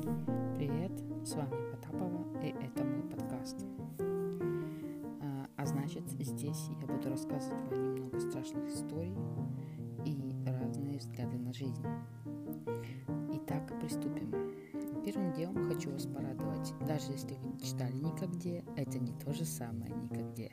Привет, С вами Потапова, и это мой подкаст. А, а значит, здесь я буду рассказывать вам немного страшных историй и разные взгляды на жизнь. Итак, приступим. Первым делом хочу вас порадовать. Даже если вы не читали никогде, это не то же самое никогде.